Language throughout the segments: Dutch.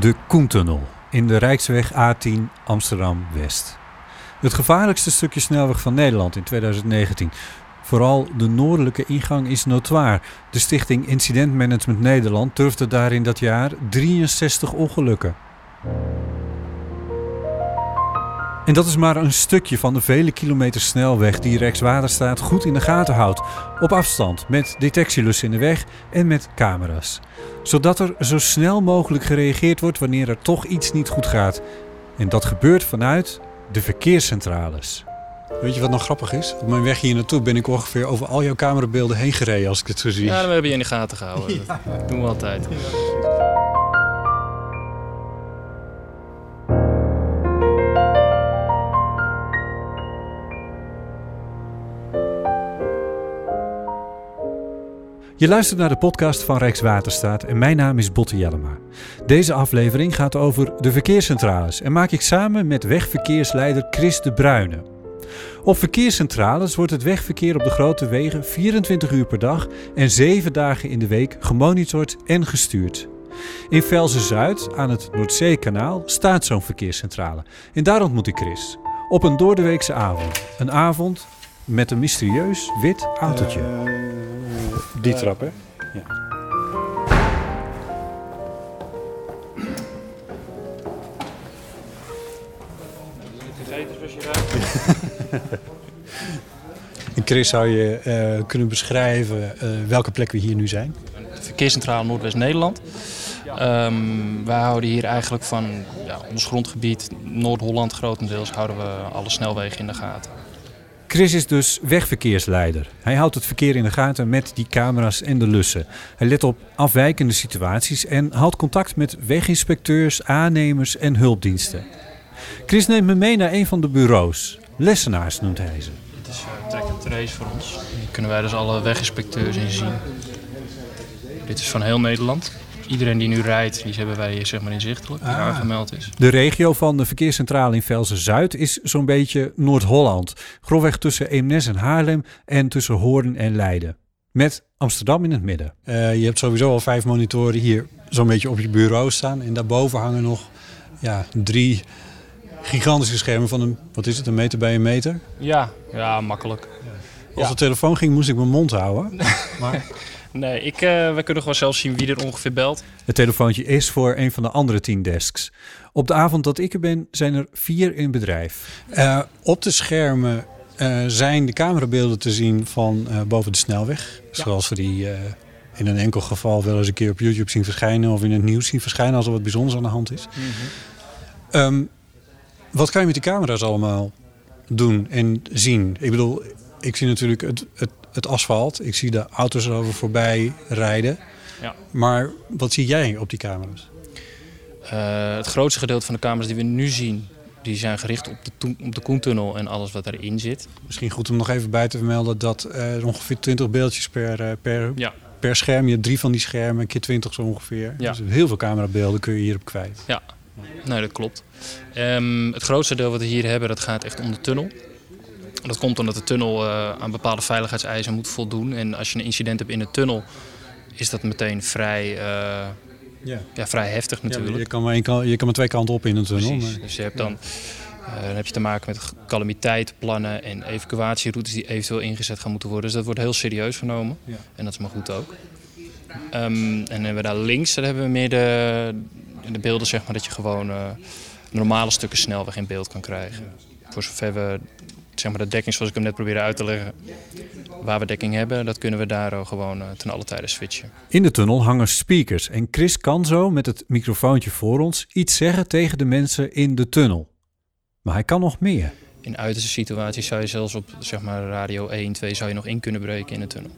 De Koentunnel in de Rijksweg A10 Amsterdam-West. Het gevaarlijkste stukje snelweg van Nederland in 2019. Vooral de noordelijke ingang is notoir. De stichting Incident Management Nederland durfde daarin dat jaar 63 ongelukken. En dat is maar een stukje van de vele kilometers snelweg die Rijkswaterstaat goed in de gaten houdt. Op afstand, met detectielussen in de weg en met camera's. Zodat er zo snel mogelijk gereageerd wordt wanneer er toch iets niet goed gaat. En dat gebeurt vanuit de verkeerscentrales. Weet je wat nog grappig is? Op mijn weg hier naartoe ben ik ongeveer over al jouw camerabeelden heen gereden als ik het zo zie. Ja, dan hebben je in de gaten gehouden. Dat doen we altijd. Je luistert naar de podcast van Rijkswaterstaat en mijn naam is Botte Jellema. Deze aflevering gaat over de verkeerscentrales en maak ik samen met wegverkeersleider Chris de Bruyne. Op verkeerscentrales wordt het wegverkeer op de grote wegen 24 uur per dag en 7 dagen in de week gemonitord en gestuurd. In Velzen-Zuid, aan het Noordzeekanaal, staat zo'n verkeerscentrale. En daar ontmoet ik Chris. Op een doordeweekse avond. Een avond met een mysterieus wit autootje. Eh, die trap, hè? Ja. En Chris, zou je eh, kunnen beschrijven eh, welke plek we hier nu zijn? De verkeerscentrale Noordwest-Nederland. Ehm, wij houden hier eigenlijk van ja, ons grondgebied, Noord-Holland grotendeels, houden we alle snelwegen in de gaten. Chris is dus wegverkeersleider. Hij houdt het verkeer in de gaten met die camera's en de lussen. Hij let op afwijkende situaties en houdt contact met weginspecteurs, aannemers en hulpdiensten. Chris neemt me mee naar een van de bureaus. Lessenaars noemt hij ze. Dit is uh, track and trace voor ons. Hier kunnen wij dus alle weginspecteurs in zien. Dit is van heel Nederland. Iedereen die nu rijdt, die hebben wij zeg maar inzichtelijk, die Ah. aangemeld is. De regio van de verkeerscentrale in Velzen-Zuid is zo'n beetje Noord-Holland. Grofweg tussen Eemnes en Haarlem en tussen Hoorn en Leiden. Met Amsterdam in het midden. Eh, je hebt sowieso al vijf monitoren hier zo'n beetje op je bureau staan. En daarboven hangen nog ja, drie gigantische schermen van een, wat is het, een meter bij een meter. Ja, ja, makkelijk. Als Ja. de telefoon ging, moest ik mijn mond houden. Maar Nee, ik, eh, wij kunnen gewoon zelf zien wie er ongeveer belt. Het telefoontje is voor een van de andere tien desks. Op de avond dat ik er ben, zijn er vier in bedrijf. eh, op de schermen eh, zijn de camerabeelden te zien van eh, boven de snelweg. Zoals we die eh, in een enkel geval wel eens een keer op YouTube zien verschijnen... of in het nieuws zien verschijnen als er wat bijzonders aan de hand is. Ehm, wat kan je met die camera's allemaal doen en zien? Ik bedoel, ik zie natuurlijk het, het, het asfalt. Ik zie de auto's erover voorbij rijden. Ja. Maar wat zie jij op die camera's? Eh, het grootste gedeelte van de camera's die we nu zien, die zijn gericht op de, op de Koentunnel en alles wat erin zit. Misschien goed om nog even bij te vermelden dat er ongeveer 20 beeldjes per, eh, per, Ja. per scherm. Je hebt drie van die schermen, keer 20 zo ongeveer. Ja. Dus heel veel camerabeelden kun je hierop kwijt. Nee, dat klopt. Ehm, het grootste deel wat we hier hebben, dat gaat echt om de tunnel. Dat komt omdat de tunnel eh, aan bepaalde veiligheidseisen moet voldoen. En als je een incident hebt in de tunnel, is dat meteen vrij, eh, Ja. ja, vrij heftig natuurlijk. je, kan maar je kan maar twee kanten op in een tunnel. Maar- Dus je hebt dan, eh, dan heb je te maken met calamiteitenplannen en evacuatieroutes die eventueel ingezet gaan moeten worden. Dus dat wordt heel serieus genomen. Ja. En dat is maar goed ook. Ehm, en dan hebben we daar links, daar hebben we meer de, de beelden zeg maar, dat je gewoon normale stukken snelweg in beeld kan krijgen. Voor zover we zeg maar, de dekking, zoals ik hem net probeerde uit te leggen, waar we dekking hebben, dat kunnen we daar gewoon eh, ten alle tijde switchen. In de tunnel hangen speakers en Chris kan zo met het microfoontje voor ons iets zeggen tegen de mensen in de tunnel. Maar hij kan nog meer. In uiterste situaties zou je zelfs op zeg maar, radio 1, 2 zou je nog in kunnen breken in de tunnel.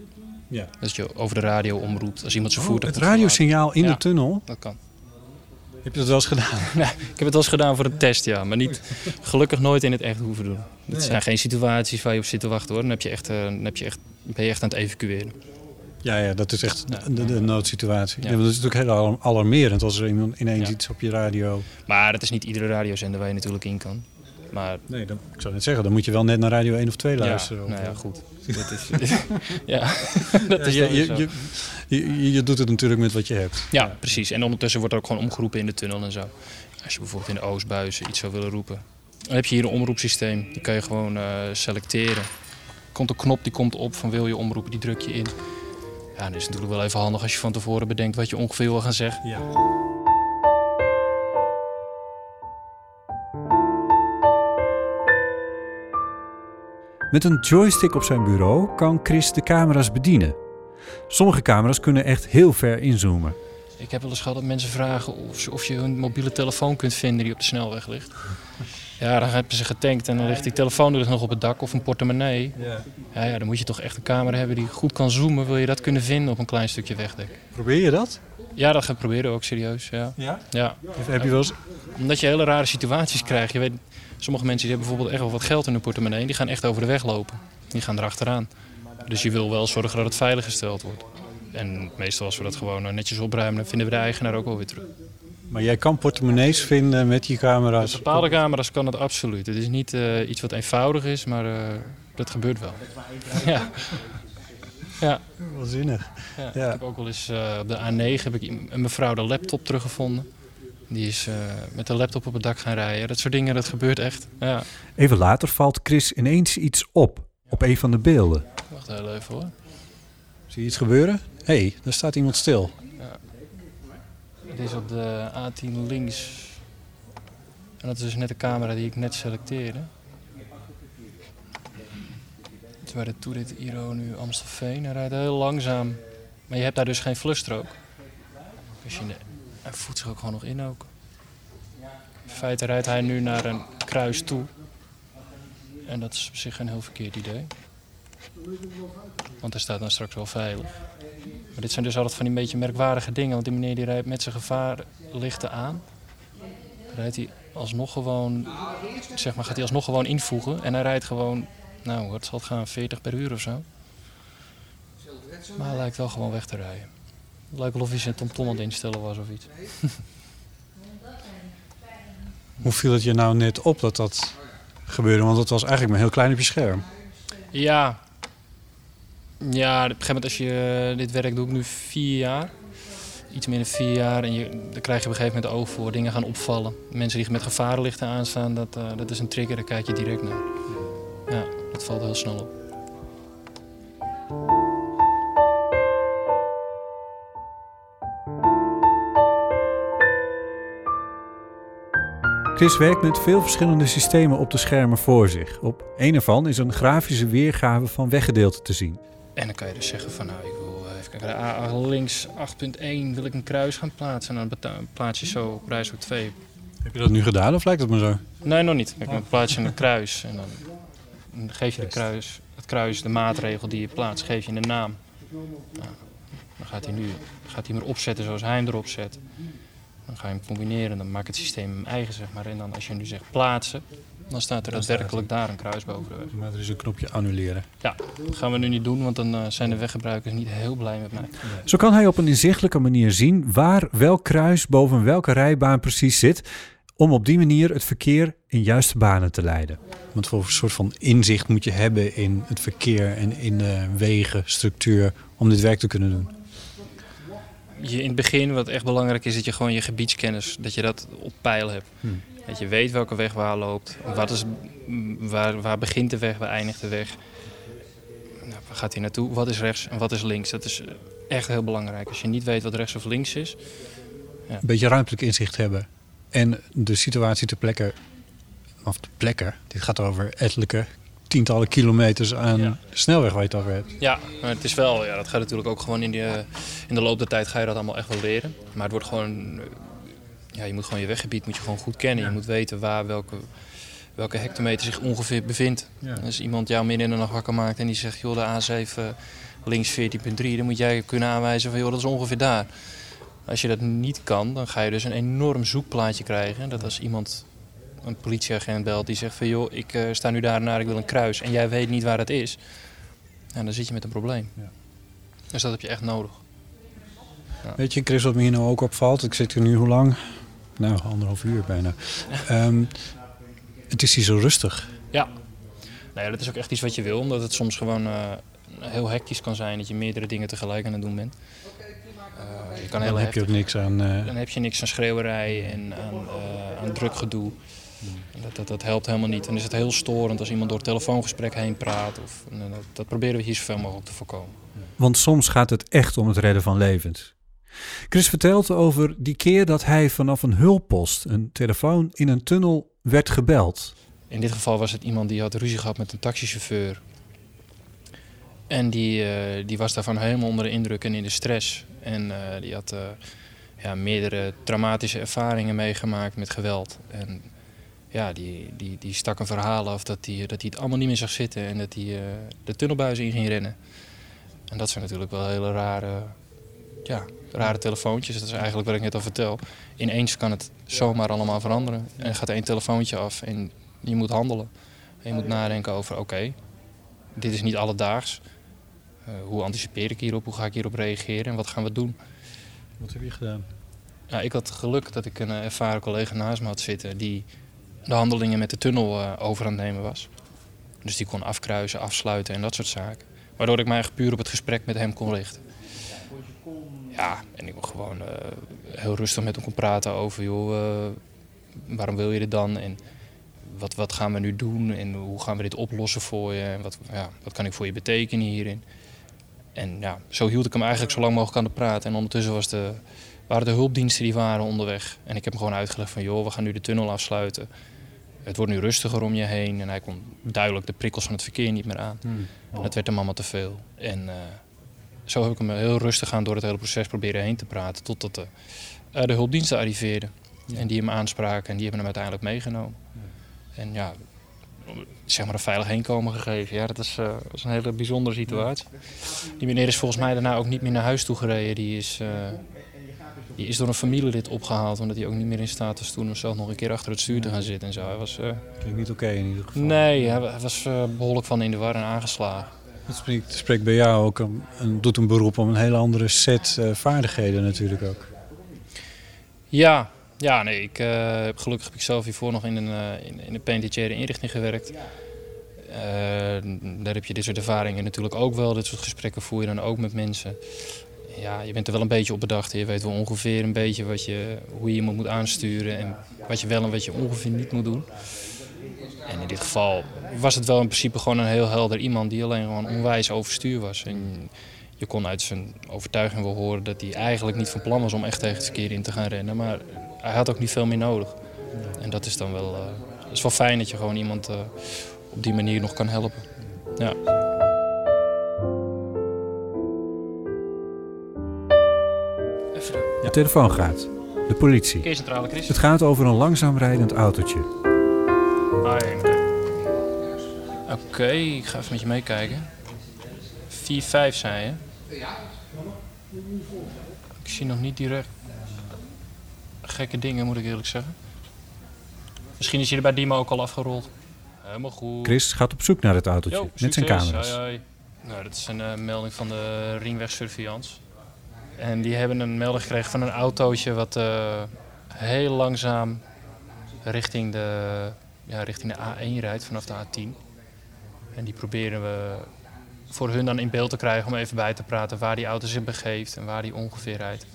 Ja. Dat je over de radio omroept als iemand zijn Oh, voertuig het radiosignaal in Ja. de tunnel. Dat kan. Heb je dat wel eens gedaan? Nee, ik heb het wel eens gedaan voor een test, ja. Maar niet, gelukkig nooit in het echt hoeven doen. Het zijn geen situaties waar je op zit te wachten hoor. Dan, heb je echt, eh, dan heb je echt, ben je echt aan het evacueren. Ja, ja, dat is echt de, de, de noodsituatie. Ja. Ja. dat is natuurlijk heel alarm- alarmerend als er iemand ineens Ja. iets op je radio... Maar het is niet iedere radiozender waar je natuurlijk in kan. Maar Nee, dan, ik zou net zeggen, dan moet je wel net naar Radio 1 of 2 luisteren. Ja, of, nou ja, goed. Dat is, ja, dat is je, je, doet het natuurlijk met wat je hebt. Ja, precies. En ondertussen wordt er ook gewoon omgeroepen in de tunnel en zo. Als je bijvoorbeeld in de Oostbuizen iets zou willen roepen. Dan heb je hier een omroepsysteem. Die kan je gewoon eh, selecteren. Er komt een knop die komt op van wil je omroepen, die druk je in. Ja, dat is natuurlijk wel even handig als je van tevoren bedenkt wat je ongeveer wil gaan zeggen. Ja. Met een joystick op zijn bureau kan Chris de camera's bedienen. Sommige camera's kunnen echt heel ver inzoomen. Ik heb wel eens gehad dat mensen vragen of, ze- of je hun mobiele telefoon kunt vinden die op de snelweg ligt. Ja, dan hebben ze getankt en dan ligt die telefoon er nog op het dak of een portemonnee. Ja, ja, dan moet je toch echt een camera hebben die goed kan zoomen. Wil je dat kunnen vinden op een klein stukje wegdek? Probeer je dat? Ja, dat gaan we proberen ook serieus. Ja. Ja. Ja. Heb je wel eens... Omdat je hele rare situaties krijgt. Je weet, sommige mensen die hebben bijvoorbeeld echt wel wat geld in hun portemonnee. Die gaan echt over de weg lopen. Die gaan erachteraan. Dus je wil wel zorgen dat het veilig gesteld wordt. En meestal als we dat gewoon eh, netjes opruimen, dan vinden we de eigenaar ook wel weer terug. Maar jij kan portemonnees vinden met die camera's. Met bepaalde camera's kan het absoluut. Het is niet eh, iets wat eenvoudig is, maar eh, dat gebeurt wel. ja. Ja, Wel zinnig. ja. Ja. Ik heb ook wel eens op de A9 heb ik een mevrouw de laptop teruggevonden. Die is eh, met de laptop op het dak gaan rijden. Dat soort dingen, dat gebeurt echt. Ja. Even later valt Chris ineens iets op, op een van de beelden. Wacht heel even hoor. Zie je iets gebeuren? Hé, hey, daar staat iemand stil. Dit is op de A10 links. En dat is dus net de camera die ik net selecteerde. Het is bij de Toerit Iro nu Amstelveen. Hij rijdt heel langzaam. Maar je hebt daar dus geen flusstrook. Dus je, hij voelt zich ook gewoon nog in ook. In feite rijdt hij nu naar een kruis toe. En dat is op zich een heel verkeerd idee. Want hij staat dan straks wel veilig. Maar dit zijn dus altijd van die beetje merkwaardige dingen. Want die meneer die rijdt met zijn gevaarlichten aan. Rijdt hij alsnog gewoon, zeg maar, gaat hij alsnog gewoon invoegen. En hij rijdt gewoon, nou wat zal het gaan, 40 per uur of zo. Maar hij lijkt wel gewoon weg te rijden. Wel of hij zijn tomtom aan het instellen was of iets. Hoe viel het je nou net op dat dat gebeurde? Want het was eigenlijk maar heel klein op je scherm. Ja. Ja, op een gegeven moment als je eh, dit werk doe ik nu vier jaar. Iets meer dan vier jaar. En je, dan krijg je op een gegeven moment oog voor. Dingen gaan opvallen. Mensen die met gevarenlichten aanstaan, dat, eh, dat is een trigger. Daar kijk je direct naar. Ja, dat valt heel snel op. Chris werkt met veel verschillende systemen op de schermen voor zich. Op een ervan is een grafische weergave van weggedeelten te zien. En dan kan je dus zeggen van nou, ik wil eh, even kijken, de A links 8.1 wil ik een kruis gaan plaatsen. En dan beta- plaats je zo op prijs 2. Heb je dat nu gedaan of lijkt het me zo? Nee, nog niet. Kijk, dan plaats je een kruis en dan dan geef je de kruis, het kruis, de maatregel die je plaatst, geef je een naam. Nou, dan gaat hij nu gaat hij hem erop zetten zoals hij hem erop zet. Dan ga je hem combineren, dan maakt het systeem hem eigen, zeg maar. En dan als je nu zegt plaatsen, dan staat er daadwerkelijk daar een kruis boven de weg. Maar er is een knopje annuleren. Ja, dat gaan we nu niet doen, want dan eh, zijn de weggebruikers niet heel blij met mij. Zo kan hij op een inzichtelijke manier zien waar welk kruis boven welke rijbaan precies zit, om op die manier het verkeer in juiste banen te leiden. Wat voor soort van inzicht moet je hebben in het verkeer en in de wegenstructuur om dit werk te kunnen doen? Je in het begin, wat echt belangrijk is, dat je gewoon je gebiedskennis, dat je dat op peil hebt. Hmm. Dat je weet welke weg waar loopt, wat is, waar, waar begint de weg, waar eindigt de weg. Nou, waar gaat hij naartoe, wat is rechts en wat is links. Dat is echt heel belangrijk. Als je niet weet wat rechts of links is, Een beetje ruimtelijk inzicht hebben. En de situatie ter plekke, of ter plekke, dit gaat over ettelijke tientallen kilometers aan Ja. de snelweg waar je het over hebt. Ja, maar het is wel, ja, dat gaat natuurlijk ook gewoon in de, in de loop der tijd ga je dat allemaal echt wel leren. Maar het wordt gewoon, eh, ja, je moet gewoon je weggebied moet je gewoon goed kennen. Je moet weten waar welke, welke hectometer zich ongeveer bevindt. Ja. Als iemand jou midden in de nacht wakker maakt en die zegt, joh, de A7 links 14.3, dan moet jij kunnen aanwijzen van, joh, dat is ongeveer daar. Als je dat niet kan, dan ga je dus een enorm zoekplaatje krijgen. Dat als iemand een politieagent belt die zegt van, joh, ik eh, sta nu daar naar, ik wil een kruis. En jij weet niet waar het is. En dan zit je met een probleem. Ja. Dus dat heb je echt nodig. Weet je, Chris, wat me hier nou ook opvalt? Ik zit hier nu hoe lang? Nou, anderhalf uur bijna. Ehm, Het is hier zo rustig. Ja. Nou ja, dat is ook echt iets wat je wil, omdat het soms gewoon uh, heel hectisch kan zijn dat je meerdere dingen tegelijk aan het doen bent. Uh, je kan heel dan heb je ook niks aan... Uh... Dan heb je niks aan schreeuwerij en aan, aan druk gedoe. Dat, dat, dat, helpt helemaal niet. En is het heel storend als iemand door het telefoongesprek heen praat. Of, dat, dat, proberen we hier zoveel mogelijk te voorkomen. Want soms gaat het echt om het redden van levens. Chris vertelt over die keer dat hij vanaf een hulppost, een telefoon in een tunnel, werd gebeld. In dit geval was het iemand die had ruzie gehad met een taxichauffeur. En die, uh, die was daarvan helemaal onder de indruk en in de stress. En uh, die had uh, ja, meerdere traumatische ervaringen meegemaakt met geweld. En ja, die, die, die stak een verhaal af dat hij dat hij het allemaal niet meer zag zitten en dat hij de tunnelbuizen in ging rennen. En dat zijn natuurlijk wel hele rare, ja, rare telefoontjes. Dat is eigenlijk wat ik net al vertel. Ineens kan het zomaar allemaal veranderen. En gaat één telefoontje af en je moet handelen. En je moet nadenken over, oké, dit is niet alledaags. Uh, hoe anticipeer ik hierop? Hoe ga ik hierop reageren? En wat gaan we doen? Wat heb je gedaan? Ja, ik had geluk dat ik een eh, ervaren collega naast me had zitten... die de handelingen met de tunnel uh, over aan het nemen was. Dus die kon afkruisen, afsluiten en dat soort zaken. Waardoor ik mij echt puur op het gesprek met hem kon richten. Ja, en ik kon gewoon heel rustig met hem kon praten over... joh, waarom wil je dit dan? En wat, wat gaan we nu doen en hoe gaan we dit oplossen voor je? En wat, ja, wat kan ik voor je betekenen hierin? En ja, zo hield ik hem eigenlijk zo lang mogelijk aan de praat. En ondertussen was de, waren de hulpdiensten die waren onderweg. En ik heb hem gewoon uitgelegd van, joh, we gaan nu de tunnel afsluiten. Het wordt nu rustiger om je heen. En hij kon duidelijk de prikkels van het verkeer niet meer aan. Hmm. En dat werd hem allemaal te veel. En uh, zo heb ik hem heel rustig aan door het hele proces proberen heen te praten. Totdat de, uh, de hulpdiensten arriveerden. En die hem aanspraken en die hebben hem uiteindelijk meegenomen. En ja, zeg maar een veilig heenkomen gegeven. Ja, dat is, uh, dat is een hele bijzondere situatie. Die meneer is volgens mij daarna ook niet meer naar huis toe gereden. Die is, die is door een familielid opgehaald, omdat hij ook niet meer in staat was toen om zelf nog een keer achter het stuur te gaan zitten en zo. Hij was, uh, Klinkt niet oké in ieder geval. Nee, hij, was behoorlijk van in de war en aangeslagen. Het spreekt, spreekt bij jou ook een, een, doet een beroep om een hele andere set vaardigheden natuurlijk ook. Ja, ja, nee, ik, uh, gelukkig heb ik zelf hiervoor nog in een, in, in een penitentiaire inrichting gewerkt. Uh, daar heb je dit soort ervaringen natuurlijk ook wel. Dit soort gesprekken voer je dan ook met mensen. Ja, je bent er wel een beetje op bedacht. Je weet wel ongeveer een beetje wat je, hoe je iemand moet aansturen en wat je wel en wat je ongeveer niet moet doen. En in dit geval was het wel in principe gewoon een heel helder iemand die alleen gewoon onwijs overstuur was. En je kon uit zijn overtuiging wel horen dat hij eigenlijk niet van plan was om echt tegen het verkeer in te gaan rennen. Maar hij had ook niet veel meer nodig. En dat is dan wel, uh, is wel fijn dat je gewoon iemand uh, op die manier nog kan helpen. Ja. De telefoon gaat. De politie. Keercentrale Chris. Het gaat over een langzaam rijdend autootje. Oké, okay, ik ga even met je meekijken. 4-5 zei je. Ik zie nog niet direct gekke dingen, moet ik eerlijk zeggen. Misschien is hij er bij Dima ook al afgerold. Helemaal goed. Chris gaat op zoek naar het autootje met zijn camera's. Nou, dat is een uh, melding van de Ringweg Surveillance. En die hebben een melding gekregen van een autootje wat uh, heel langzaam richting de, ja, richting de A1 rijdt vanaf de A10. En die proberen we voor hun dan in beeld te krijgen om even bij te praten waar die auto zich begeeft en waar die ongeveer rijdt.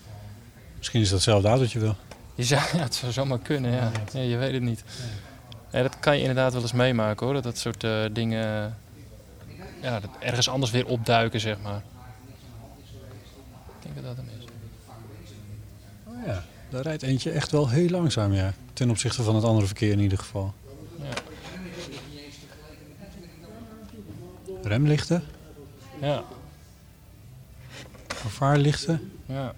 Misschien is dat hetzelfde autootje wel. Je zou, ja, het zou zomaar kunnen, ja. ja. je weet het niet. Ja, dat kan je inderdaad wel eens meemaken hoor. Dat dat soort uh, dingen ja, dat ergens anders weer opduiken, zeg maar. Ik denk dat dat hem is. Oh ja, daar rijdt eentje echt wel heel langzaam, ja. Ten opzichte van het andere verkeer in ieder geval. Ja. Remlichten? Ja. Vervaarlichten? Ja.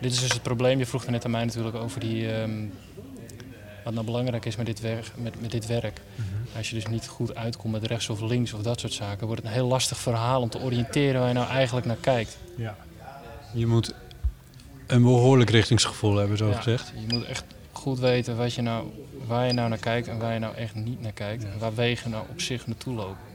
Dit is dus het probleem. Je vroeg er net aan mij natuurlijk over die, um, wat nou belangrijk is met dit werk. Met, met dit werk. Mhm. Als je dus niet goed uitkomt met rechts of links of dat soort zaken, wordt het een heel lastig verhaal om te oriënteren waar je nou eigenlijk naar kijkt. Ja. Je moet een behoorlijk richtingsgevoel hebben, zo gezegd. Je moet echt goed weten wat je nou, waar je nou naar kijkt en waar je nou echt niet naar kijkt. En waar wegen nou op zich naartoe lopen.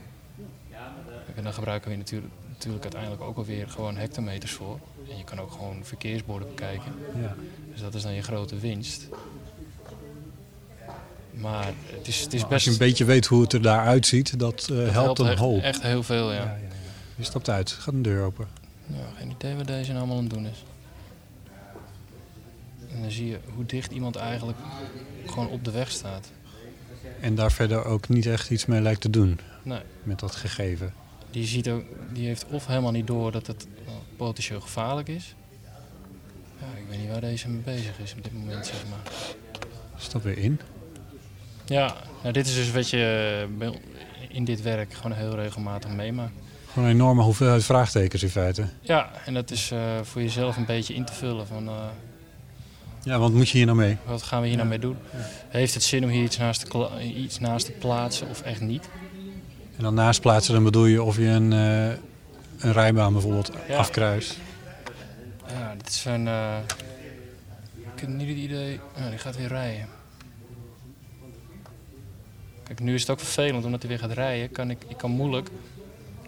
En dan gebruiken we natuurlijk, natuurlijk uiteindelijk ook alweer gewoon hectometers voor. En je kan ook gewoon verkeersborden bekijken. Ja. Dus dat is dan je grote winst. Maar het is, het is Als best... je een beetje weet hoe het er daar uitziet, dat eh, het helpt een echt, hoop. echt heel veel, ja. Ja, ja, ja. Je stapt uit, gaat een deur open. Ja, geen idee wat deze nou allemaal aan het doen is. En dan zie je hoe dicht iemand eigenlijk gewoon op de weg staat. En daar verder ook niet echt iets mee lijkt te doen Nee, met dat gegeven. die, ziet ook, die heeft of helemaal niet door dat het nou, potentieel gevaarlijk is. Ja, ik weet niet waar deze mee bezig is op dit moment, zeg maar. Stap weer in. Ja, nou, dit is dus wat je in dit werk gewoon heel regelmatig meemaakt. Gewoon een enorme hoeveelheid vraagtekens in feite. Ja, en dat is eh, voor jezelf een beetje in te vullen van eh, Ja, want moet je hier nou mee? wat gaan we hier nou mee doen? Heeft het zin om hier iets naast, te iets naast te plaatsen of echt niet? En dan naast plaatsen, dan bedoel je of je een, eh, een rijbaan bijvoorbeeld Ja. afkruist. Ja, dit zijn. eh ik heb niet het idee. Ja, die gaat weer rijden. Kijk, nu is het ook vervelend omdat hij weer gaat rijden. Kan ik, ik kan moeilijk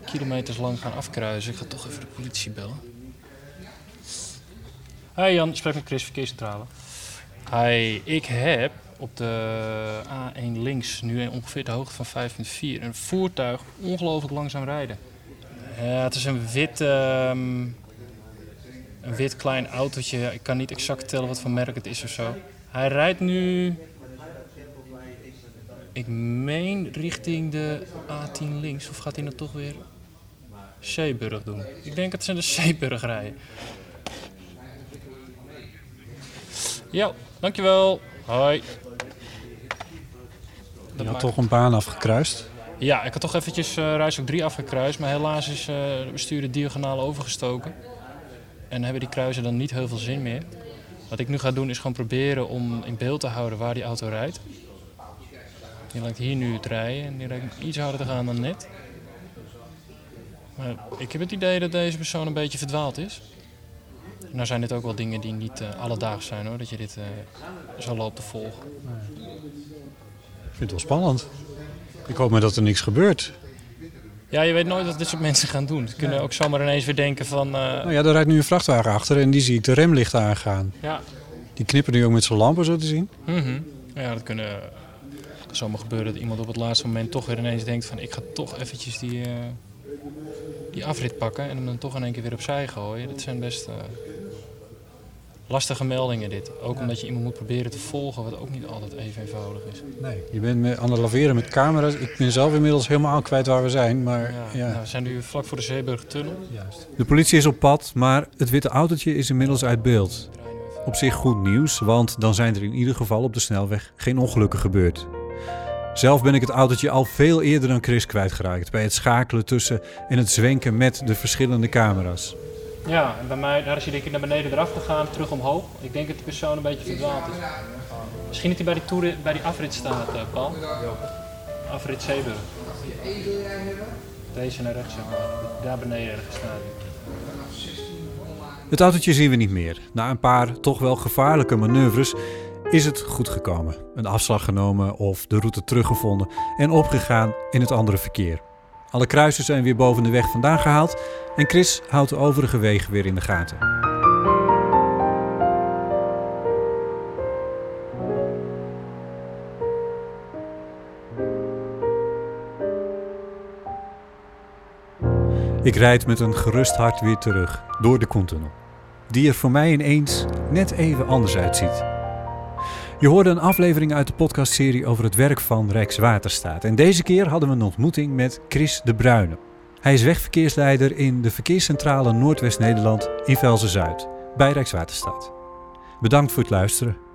kilometers lang gaan afkruisen. Ik ga toch even de politie bellen. Hi Jan, spreek met Chris, verkeerscentrale. Hi, ik heb op de A1 links nu ongeveer de hoogte van 5,4 een voertuig ongelooflijk langzaam rijden. Het is een wit, ehm, een wit klein autootje. Ik kan niet exact tellen wat voor merk het is of zo. Hij rijdt nu, ik meen richting de A10 links. Of gaat hij nou toch weer Zeeburg doen? Ik denk dat ze de Zeeburg rijden. Ja, dankjewel. Hoi. Je had maakt- toch een baan afgekruist. ja, ik had toch eventjes uh, Rijshoek 3 afgekruist, maar helaas is eh de bestuurder diagonaal overgestoken. En hebben die kruisen dan niet heel veel zin meer. Wat ik nu ga doen is gewoon proberen om in beeld te houden waar die auto rijdt. Die lijkt hier nu te rijden en die lijkt iets harder te gaan dan net. Maar ik heb het idee dat deze persoon een beetje verdwaald is. Nou zijn dit ook wel dingen die niet eh, alledaags zijn hoor, dat je dit eh zo loopt te volgen. Ik vind het wel spannend. Ik hoop maar dat er niks gebeurt. Ja, je weet nooit wat dit soort mensen gaan doen. Ze kunnen ook zomaar ineens weer denken van... eh, Nou ja, er rijdt nu een vrachtwagen achter en die zie ik de remlichten aangaan. ja, Die knippen nu ook met zijn lampen zo te zien. mhm. ja, dat kunnen, kan zomaar gebeuren dat iemand op het laatste moment toch weer ineens denkt van... ik ga toch eventjes die, die afrit pakken en hem dan toch in één keer weer opzij gooien. Dat zijn best eh, lastige meldingen dit. Ook omdat je iemand moet proberen te volgen, wat ook niet altijd even eenvoudig is. Nee. Je bent met, aan het laveren met camera's. Ik ben zelf inmiddels helemaal kwijt waar we zijn. Maar Ja, ja, Nou, we zijn nu vlak voor de Zeeburgtunnel. juist. De politie is op pad, maar het witte autootje is inmiddels uit beeld. Op zich goed nieuws, want dan zijn er in ieder geval op de snelweg geen ongelukken gebeurd. Zelf ben ik het autootje al veel eerder dan Chris kwijtgeraakt bij het schakelen tussen en het zwenken met de verschillende camera's. Ja, en bij mij, daar is hij denk ik naar beneden eraf gegaan, terug omhoog. Ik denk dat de persoon een beetje verdwaald is. Misschien dat hij bij die, toer, bij die afrit staat, eh, Paul. Afrit Zeeburg. Deze naar rechts, zeg maar. Daar beneden ergens staat hij. Het autootje zien we niet meer. Na een paar toch wel gevaarlijke manoeuvres is het goed gekomen. Een afslag genomen of de route teruggevonden en opgegaan in het andere verkeer. Alle kruisen zijn weer boven de weg vandaan gehaald en Chris houdt de overige wegen weer in de gaten. Ik rijd met een gerust hart weer terug door de Koentunnel. Die er voor mij ineens net even anders uitziet. Je hoorde een aflevering uit de podcastserie over het werk van Rijkswaterstaat. En deze keer hadden we een ontmoeting met Chris de Bruyne. Hij is wegverkeersleider in de verkeerscentrale Noordwest-Nederland in Velzen-Zuid bij Rijkswaterstaat. Bedankt voor het luisteren.